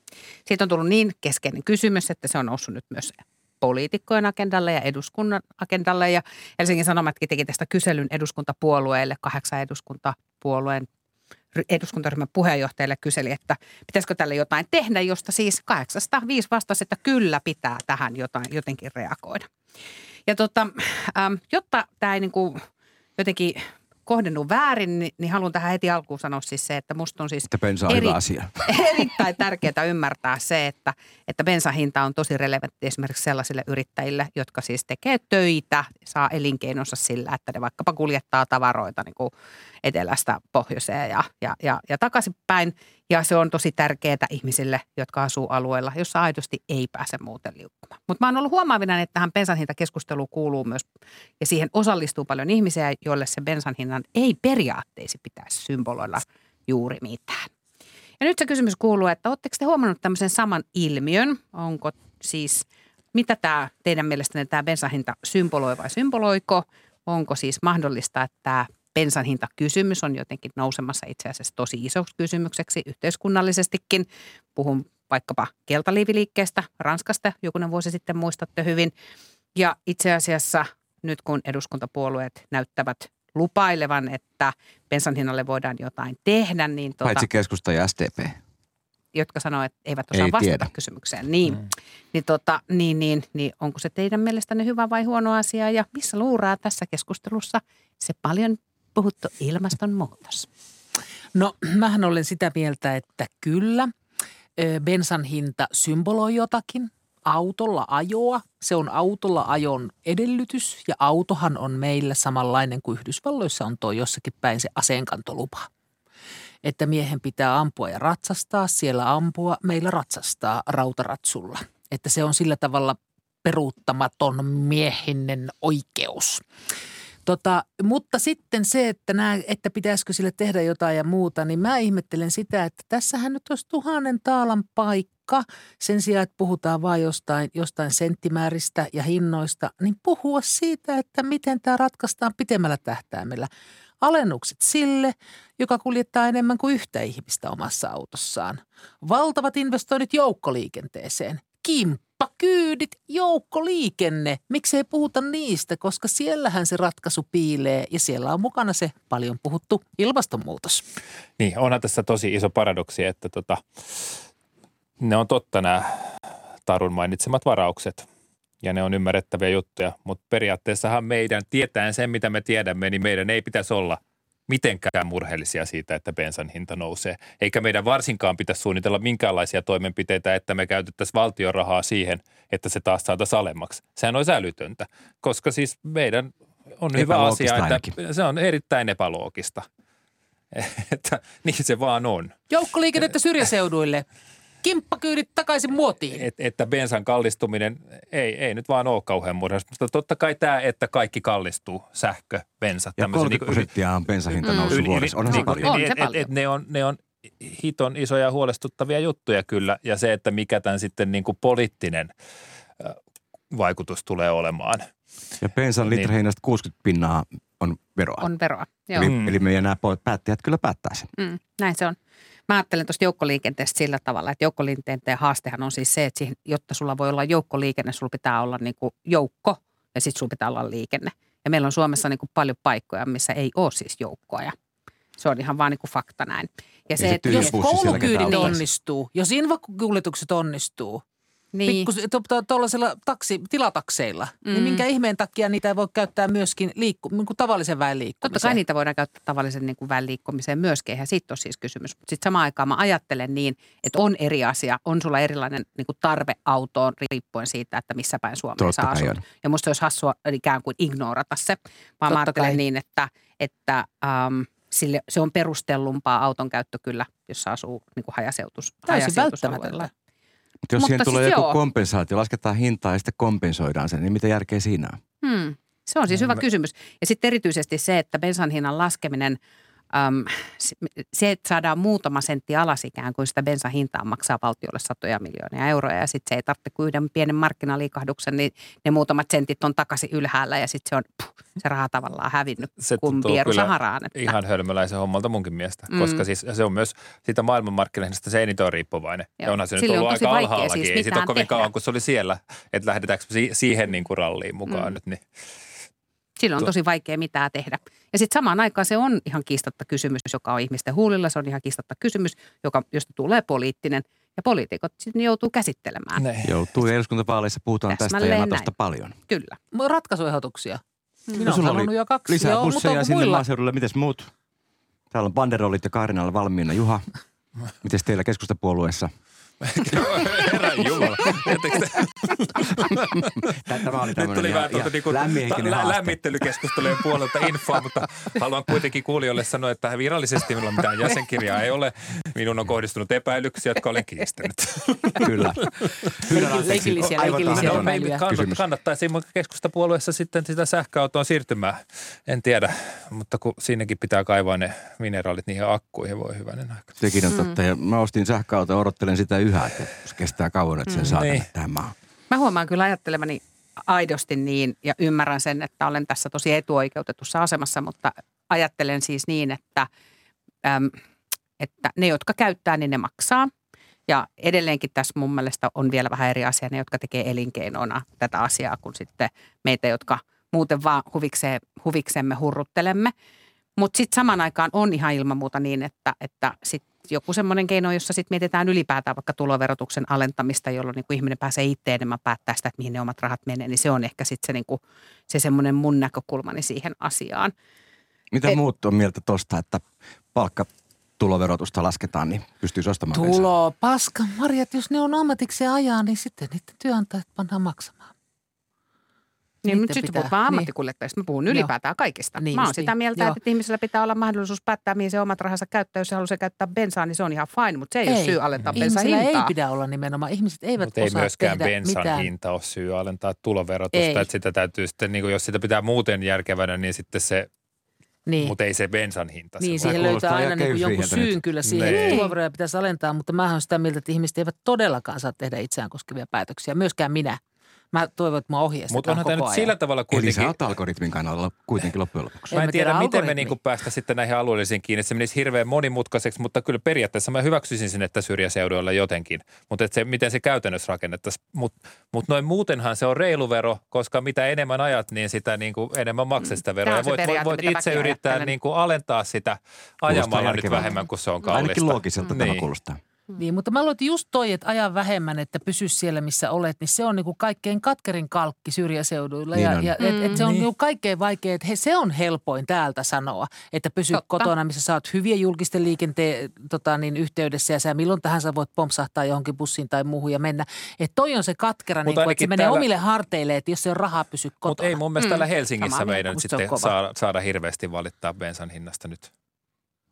[SPEAKER 4] Siitä on tullut niin keskeinen kysymys, että se on noussut nyt myös poliitikkojen agendalle ja eduskunnan agendalle. Ja Helsingin Sanomatkin teki tästä kyselyn eduskuntapuolueille, kahdeksan eduskuntapuolueen eduskuntaryhmän puheenjohtajalle kyseli, että pitäisikö tälle jotain tehdä, josta siis 805 vastasi, että kyllä pitää tähän jotain, jotenkin reagoida. Ja tota, jotta tämä ei niin kuin jotenkin kohdennu väärin, niin, niin haluan tähän heti alkuun sanoa siis se, että musta on siis
[SPEAKER 3] että bensa on eri, hyvä asia. (laughs)
[SPEAKER 4] erittäin tärkeää ymmärtää se, että, että bensahinta on tosi relevantti esimerkiksi sellaisille yrittäjille, jotka siis tekee töitä, saa elinkeinonsa sillä, että ne vaikkapa kuljettaa tavaroita niin kuin etelästä pohjoiseen ja, ja, ja, ja takaisinpäin. Ja se on tosi tärkeää ihmisille, jotka asuu alueella, jossa aidosti ei pääse muuten liukkumaan. Mutta mä oon ollut huomaavina, että tähän bensan hintakeskusteluun kuuluu myös, ja siihen osallistuu paljon ihmisiä, joille se bensan hinnan ei periaatteisi pitäisi symboloilla juuri mitään. Ja nyt se kysymys kuuluu, että oletteko te huomannut tämmöisen saman ilmiön? Onko siis, mitä tämä teidän mielestänne tämä bensahinta symboloi vai symboloiko? Onko siis mahdollista, että tämä bensan hintakysymys on jotenkin nousemassa itse asiassa tosi isoksi kysymykseksi yhteiskunnallisestikin. Puhun vaikkapa keltaliiviliikkeestä Ranskasta, jokunen vuosi sitten muistatte hyvin. Ja itse asiassa nyt kun eduskuntapuolueet näyttävät lupailevan, että bensan hinnalle voidaan jotain tehdä, niin...
[SPEAKER 3] Tuota, Paitsi keskusta ja SDP.
[SPEAKER 4] Jotka sanoo, että eivät osaa Ei vastata tiedä. kysymykseen. Niin, mm. niin, tota, niin, niin, niin onko se teidän mielestänne hyvä vai huono asia ja missä luuraa tässä keskustelussa se paljon puhuttu ilmastonmuutos?
[SPEAKER 1] No, mähän olen sitä mieltä, että kyllä. Bensan hinta symboloi jotakin. Autolla ajoa, se on autolla ajon edellytys ja autohan on meillä samanlainen kuin Yhdysvalloissa on tuo jossakin päin se aseenkantolupa. Että miehen pitää ampua ja ratsastaa, siellä ampua, meillä ratsastaa rautaratsulla. Että se on sillä tavalla peruuttamaton miehinen oikeus. Tota, mutta sitten se, että, nää, että pitäisikö sille tehdä jotain ja muuta, niin mä ihmettelen sitä, että tässähän nyt olisi tuhannen taalan paikka sen sijaan, että puhutaan vain jostain, jostain senttimääristä ja hinnoista, niin puhua siitä, että miten tämä ratkaistaan pitemmällä tähtäimellä. Alennukset sille, joka kuljettaa enemmän kuin yhtä ihmistä omassa autossaan. Valtavat investoinnit joukkoliikenteeseen. Kim kyydit, joukkoliikenne. Miksei puhuta niistä, koska siellähän se ratkaisu piilee ja siellä on mukana se paljon puhuttu ilmastonmuutos.
[SPEAKER 5] Niin, onhan tässä tosi iso paradoksi, että tota, ne on totta nämä Tarun mainitsemat varaukset ja ne on ymmärrettäviä juttuja, mutta periaatteessahan meidän, tietäen sen mitä me tiedämme, niin meidän ei pitäisi olla – mitenkään murheellisia siitä, että bensan hinta nousee. Eikä meidän varsinkaan pitäisi suunnitella minkäänlaisia toimenpiteitä, että me käytettäisiin valtion rahaa siihen, että se taas saataisiin alemmaksi. Sehän on älytöntä, koska siis meidän on hyvä asia, että ainakin. se on erittäin epäloogista. (laughs) että niin se vaan on.
[SPEAKER 1] Joukkoliikennettä syrjäseuduille kimppakyydit takaisin muotiin.
[SPEAKER 5] Et, että bensan kallistuminen ei, ei nyt vaan ole kauhean murheellista. Mutta totta kai tämä, että kaikki kallistuu, sähkö, bensa.
[SPEAKER 3] Ja 30 niin prosenttia on bensahinta mm. noussut vuodessa. Onhan niin, se paljon.
[SPEAKER 4] On se
[SPEAKER 5] et,
[SPEAKER 4] paljon.
[SPEAKER 5] Et, et ne, on, ne on hiton isoja huolestuttavia juttuja kyllä. Ja se, että mikä tämän sitten niin kuin poliittinen vaikutus tulee olemaan.
[SPEAKER 3] Ja bensan niin. litrahinnasta 60 pinnaa on veroa.
[SPEAKER 4] On veroa,
[SPEAKER 3] joo. Eli, mm. eli meidän nämä päättäjät kyllä päättää sen.
[SPEAKER 4] Mm, näin se on. Mä ajattelen tuosta joukkoliikenteestä sillä tavalla, että joukkoliikenteen haastehan on siis se, että siihen, jotta sulla voi olla joukkoliikenne, sulla pitää olla niin kuin joukko ja sitten sulla pitää olla liikenne. Ja meillä on Suomessa niin kuin paljon paikkoja, missä ei ole siis joukkoja. Se on ihan vaan niin kuin fakta näin. Ja
[SPEAKER 3] se
[SPEAKER 4] että
[SPEAKER 3] tyhjä
[SPEAKER 1] Jos koulukyydit onnistuu, jos invakuljetukset onnistuu,
[SPEAKER 4] niin,
[SPEAKER 1] pikkus, tuollaisilla taksi, tilatakseilla, mm. niin
[SPEAKER 4] Mm.
[SPEAKER 1] minkä ihmeen takia niitä ei voi käyttää myöskin liikku, niin kuin tavallisen väen liikkumiseen?
[SPEAKER 4] Totta kai niitä voidaan käyttää tavallisen niin kuin väen liikkumiseen myöskin, eihän siitä ole siis kysymys. Mutta sitten samaan aikaan mä ajattelen niin, että on eri asia, on sulla erilainen niin kuin tarve autoon riippuen siitä, että missä päin Suomea
[SPEAKER 3] Totta
[SPEAKER 4] sä
[SPEAKER 3] kai
[SPEAKER 4] asut.
[SPEAKER 3] on.
[SPEAKER 4] Ja musta olisi hassua ikään kuin ignorata se, vaan
[SPEAKER 1] Totta
[SPEAKER 4] mä ajattelen
[SPEAKER 1] kai.
[SPEAKER 4] niin, että, että um, sille, se on perustellumpaa auton käyttö kyllä, jos asuu niin kuin hajaseutus,
[SPEAKER 1] Täysin
[SPEAKER 4] hajaseutusalueella.
[SPEAKER 1] välttämätöntä.
[SPEAKER 3] Mutta jos
[SPEAKER 4] Mutta
[SPEAKER 3] siihen tulee
[SPEAKER 4] siis
[SPEAKER 3] joku
[SPEAKER 4] joo.
[SPEAKER 3] kompensaatio, lasketaan hintaa ja sitten kompensoidaan sen, niin mitä järkeä siinä on?
[SPEAKER 4] Hmm. Se on siis hyvä kysymys. Ja sitten erityisesti se, että bensan hinnan laskeminen, äm, se- että saadaan muutama sentti alas ikään kuin sitä bensan hintaa maksaa valtiolle satoja miljoonia euroja. Ja sitten se ei tarvitse kuin yhden pienen markkinaliikahduksen, niin ne muutamat sentit on takaisin ylhäällä ja sitten se on puh, se raha tavallaan hävinnyt
[SPEAKER 5] Se
[SPEAKER 4] kuin pieru Saharaan. Että,
[SPEAKER 5] Ihan hölmöläisen hommalta munkin mielestä,
[SPEAKER 4] Mm.
[SPEAKER 5] koska siis se on myös siitä maailmanmarkkinahinnasta se eniten on riippuvainen. Ja
[SPEAKER 4] Joo.
[SPEAKER 5] onhan se nyt
[SPEAKER 4] Sille on
[SPEAKER 5] ollut
[SPEAKER 4] tosi
[SPEAKER 5] aika alhaallakin.
[SPEAKER 4] siis
[SPEAKER 5] Ei siitä ole kovin
[SPEAKER 4] tehdä.
[SPEAKER 5] kauan, kun se oli siellä, että lähdetäänkö si- siihen (laughs) niin kuin ralliin mukaan
[SPEAKER 4] Mm.
[SPEAKER 5] nyt. Niin.
[SPEAKER 4] Silloin on tosi vaikea mitään tehdä. Ja sitten samaan aikaan se on ihan kiistatta kysymys, joka on ihmisten huulilla. Se on ihan kiistatta kysymys, joka, josta tulee poliittinen. Ja poliitikot sitten joutuu käsittelemään.
[SPEAKER 5] Ne.
[SPEAKER 3] Joutuu ja eduskuntavaaleissa puhutaan tästä ja
[SPEAKER 4] Täsmälleen
[SPEAKER 3] Natosta
[SPEAKER 4] näin.
[SPEAKER 3] paljon.
[SPEAKER 4] Kyllä.
[SPEAKER 1] Ratkaisuehdotuksia. Minä
[SPEAKER 3] No
[SPEAKER 1] olen
[SPEAKER 3] oli
[SPEAKER 1] jo kaksi.
[SPEAKER 3] Lisää
[SPEAKER 1] Joo, mutta
[SPEAKER 3] busseja sinne
[SPEAKER 1] muilla?
[SPEAKER 3] maaseudulle. Mites muut? Täällä on banderollit ja Kaarinalla valmiina. Juha, mites teillä keskustapuolueessa?
[SPEAKER 5] Herran Jumala.
[SPEAKER 3] Tämä oli
[SPEAKER 5] Nyt tuli vähän tuota niinku lä- lämmittelykeskustelujen puolelta infoa, mutta haluan kuitenkin kuulijoille sanoa, että virallisesti minulla mitään jäsenkirjaa ei ole. Minun on kohdistunut epäilyksiä, jotka olen kiistänyt.
[SPEAKER 3] Kyllä.
[SPEAKER 1] Leikillisiä, leikillisiä epäilyjä.
[SPEAKER 5] Kannat, kannattaisi keskustapuolueessa sitten sitä sähköautoon siirtymään. En tiedä, mutta kun siinäkin pitää kaivaa ne mineraalit niihin akkuihin, voi hyvänen aika.
[SPEAKER 3] Sekin on totta. Ja mä ostin sähköauton ja odottelen sitä yhä, että se kestää kauan, että sen saa
[SPEAKER 5] Niin.
[SPEAKER 3] tänne tähän maahan.
[SPEAKER 4] Mä huomaan kyllä ajattelevani aidosti niin ja ymmärrän sen, että olen tässä tosi etuoikeutetussa asemassa, mutta ajattelen siis niin, että, äm, että ne, jotka käyttää, niin ne maksaa. Ja edelleenkin tässä mun mielestä on vielä vähän eri asia ne, jotka tekee elinkeinona tätä asiaa, kuin sitten meitä, jotka muuten vaan huvikseen, huviksemme hurruttelemme. Mutta sitten saman aikaan on ihan ilman muuta niin, että, että sit joku semmoinen keino, jossa sitten mietitään ylipäätään vaikka tuloverotuksen alentamista, jolloin niin kuin ihminen pääsee itse enemmän päättää sitä, että mihin ne omat rahat menee, niin se on ehkä sitten se, niin kuin, se semmoinen mun näkökulmani siihen asiaan.
[SPEAKER 3] Mitä
[SPEAKER 4] Et-
[SPEAKER 3] muut on mieltä tosta, että palkka tuloverotusta lasketaan, niin pystyisi ostamaan bensaa?
[SPEAKER 1] Tulo, paska, Marjat, jos ne on ammatiksi ajaa, niin sitten niiden työnantajat pannaan maksamaan.
[SPEAKER 4] Niin, mutta sitten
[SPEAKER 1] pitää-
[SPEAKER 4] puhutaan
[SPEAKER 1] niin.
[SPEAKER 4] ammattikuljettajista. Mä puhun
[SPEAKER 1] Joo.
[SPEAKER 4] ylipäätään kaikista.
[SPEAKER 1] Niin
[SPEAKER 4] Mä oon sitä mieltä,
[SPEAKER 1] Joo.
[SPEAKER 4] että ihmisellä pitää olla mahdollisuus päättää, mihin se omat rahansa käyttää. Jos se haluaa käyttää bensaa, niin se on ihan fine, mutta se ei, ole syy alentaa bensan
[SPEAKER 1] Ihmisillä
[SPEAKER 4] hintaa.
[SPEAKER 1] ei pidä olla nimenomaan. Ihmiset eivät
[SPEAKER 5] Mutta ei
[SPEAKER 1] osaa
[SPEAKER 5] myöskään
[SPEAKER 1] tehdä
[SPEAKER 5] bensan
[SPEAKER 1] mitään.
[SPEAKER 5] hinta ole syy alentaa tuloverotusta.
[SPEAKER 1] Ei.
[SPEAKER 5] Että sitä täytyy sitten, niin kuin jos sitä pitää muuten järkevänä, niin sitten se,
[SPEAKER 1] Niin.
[SPEAKER 5] mutta ei se bensan hinta.
[SPEAKER 1] Niin,
[SPEAKER 5] se
[SPEAKER 1] siihen löytää aina
[SPEAKER 3] ihan
[SPEAKER 1] niin kuin jonkun syyn
[SPEAKER 3] nyt.
[SPEAKER 1] kyllä siihen,
[SPEAKER 5] Niin.
[SPEAKER 1] että tuloveroja pitäisi alentaa, mutta mä olen sitä mieltä, että ihmiset eivät todellakaan saa tehdä itseään koskevia päätöksiä, myöskään minä. Mä toivon, että mä ohjeistetaan
[SPEAKER 5] Mutta onhan tämä nyt
[SPEAKER 1] ajan.
[SPEAKER 5] sillä tavalla
[SPEAKER 3] Eli
[SPEAKER 5] kuitenkin...
[SPEAKER 3] sä oot algoritmin kannalla kuitenkin loppujen lopuksi.
[SPEAKER 5] Mä
[SPEAKER 1] En
[SPEAKER 5] en
[SPEAKER 1] mä
[SPEAKER 5] tiedä,
[SPEAKER 1] tiedä
[SPEAKER 5] miten me niinku päästä sitten näihin alueellisiin kiinni. että Se menisi hirveän monimutkaiseksi, mutta kyllä periaatteessa mä hyväksyisin sen, että syrjäseuduilla jotenkin. Mutta se, miten se käytännössä rakennettaisiin. Mutta mut noin muutenhan se on reilu vero, koska mitä enemmän ajat, niin sitä niinku enemmän maksat sitä veroa. Ja voit, voit, itse yrittää niinku alentaa sitä ajamalla nyt vähemmän, kun se on kallista.
[SPEAKER 3] Ainakin loogiselta tämä
[SPEAKER 5] Niin.
[SPEAKER 3] kuulostaa.
[SPEAKER 1] Niin, mutta mä luulen, että just toi, että aja vähemmän, että pysy siellä, missä olet, niin se on niin kuin kaikkein katkerin kalkki syrjäseuduilla.
[SPEAKER 3] Niin
[SPEAKER 1] ja,
[SPEAKER 3] on.
[SPEAKER 1] ja et, et se on
[SPEAKER 5] Niin.
[SPEAKER 1] niin. kuin kaikkein vaikea, että he, se on helpoin täältä sanoa, että pysy
[SPEAKER 4] Totta.
[SPEAKER 1] kotona, missä sä oot hyvien julkisten liikenteen tota, niin, yhteydessä ja sä milloin tahansa voit pompsahtaa johonkin bussiin tai muuhun ja mennä. Että toi on se katkera,
[SPEAKER 5] Mut
[SPEAKER 1] niin kuin, että se menee
[SPEAKER 5] täällä-
[SPEAKER 1] omille harteille, että jos se on rahaa, pysy kotona.
[SPEAKER 5] Mutta ei mun mielestä
[SPEAKER 4] Mm,
[SPEAKER 5] täällä Helsingissä meidän
[SPEAKER 1] on
[SPEAKER 5] sitten saada, saada hirveästi valittaa bensan hinnasta nyt.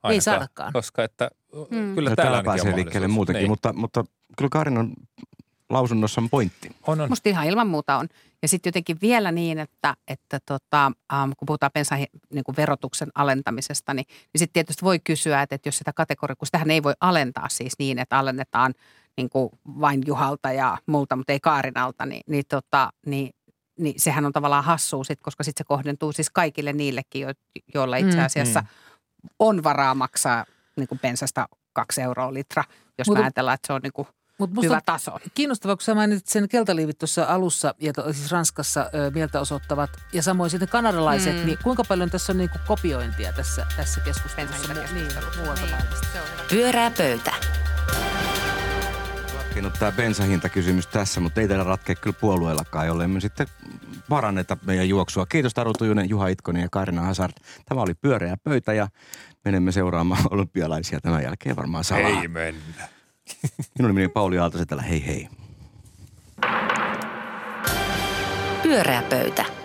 [SPEAKER 1] Ei saadakaan.
[SPEAKER 5] Koska että
[SPEAKER 4] Mm.
[SPEAKER 5] kyllä
[SPEAKER 3] Ja
[SPEAKER 5] täällä
[SPEAKER 3] pääsee
[SPEAKER 5] on
[SPEAKER 3] liikkeelle muutenkin,
[SPEAKER 5] Niin.
[SPEAKER 3] mutta, mutta kyllä Karinon lausunnossa on pointti.
[SPEAKER 5] On, on.
[SPEAKER 4] Musta ihan ilman muuta on. Ja sitten jotenkin vielä niin, että, että tota, ähm, kun puhutaan bensan hi- niin kuin verotuksen alentamisesta, niin, niin sitten tietysti voi kysyä, että, että jos sitä kategoriaa, kun sitähän ei voi alentaa siis niin, että alennetaan niin kuin vain Juhalta ja multa, mutta ei Kaarinalta, niin, niin, tota, niin, niin sehän on tavallaan hassua sit, koska sitten se kohdentuu siis kaikille niillekin, jo, joilla itse
[SPEAKER 1] Mm,
[SPEAKER 4] asiassa on varaa maksaa niin kuin bensasta kaksi euroa litra, jos
[SPEAKER 1] Mutta-
[SPEAKER 4] mä ajatellaan, että se on niin kuin
[SPEAKER 1] Mut musta
[SPEAKER 4] hyvä taso.
[SPEAKER 1] Kiinnostavaa, kun sä mainitsit sen keltaliivit tuossa alussa, ja to, siis Ranskassa ö, mieltä osoittavat, ja samoin sitten kanadalaiset, mm. niin kuinka paljon tässä on niin kuin kopiointia tässä, tässä keskustelussa? Niin, muualta maailmasta.
[SPEAKER 2] Pyörää pöytä.
[SPEAKER 3] Ratkennut tämä bensahintakysymys tässä, mutta ei teillä ratkea kyllä puolueellakaan, jolle me sitten paranneta meidän juoksua. Kiitos Taru Tujunen, Juha Itkonen ja Karina Hazard. Tämä oli pyöreä pöytä ja menemme seuraamaan olympialaisia tämän jälkeen varmaan salaa.
[SPEAKER 5] Ei mennä. (laughs)
[SPEAKER 3] Minun nimeni Pauli Aaltosetälä, hei hei.
[SPEAKER 2] Pyörää pöytä.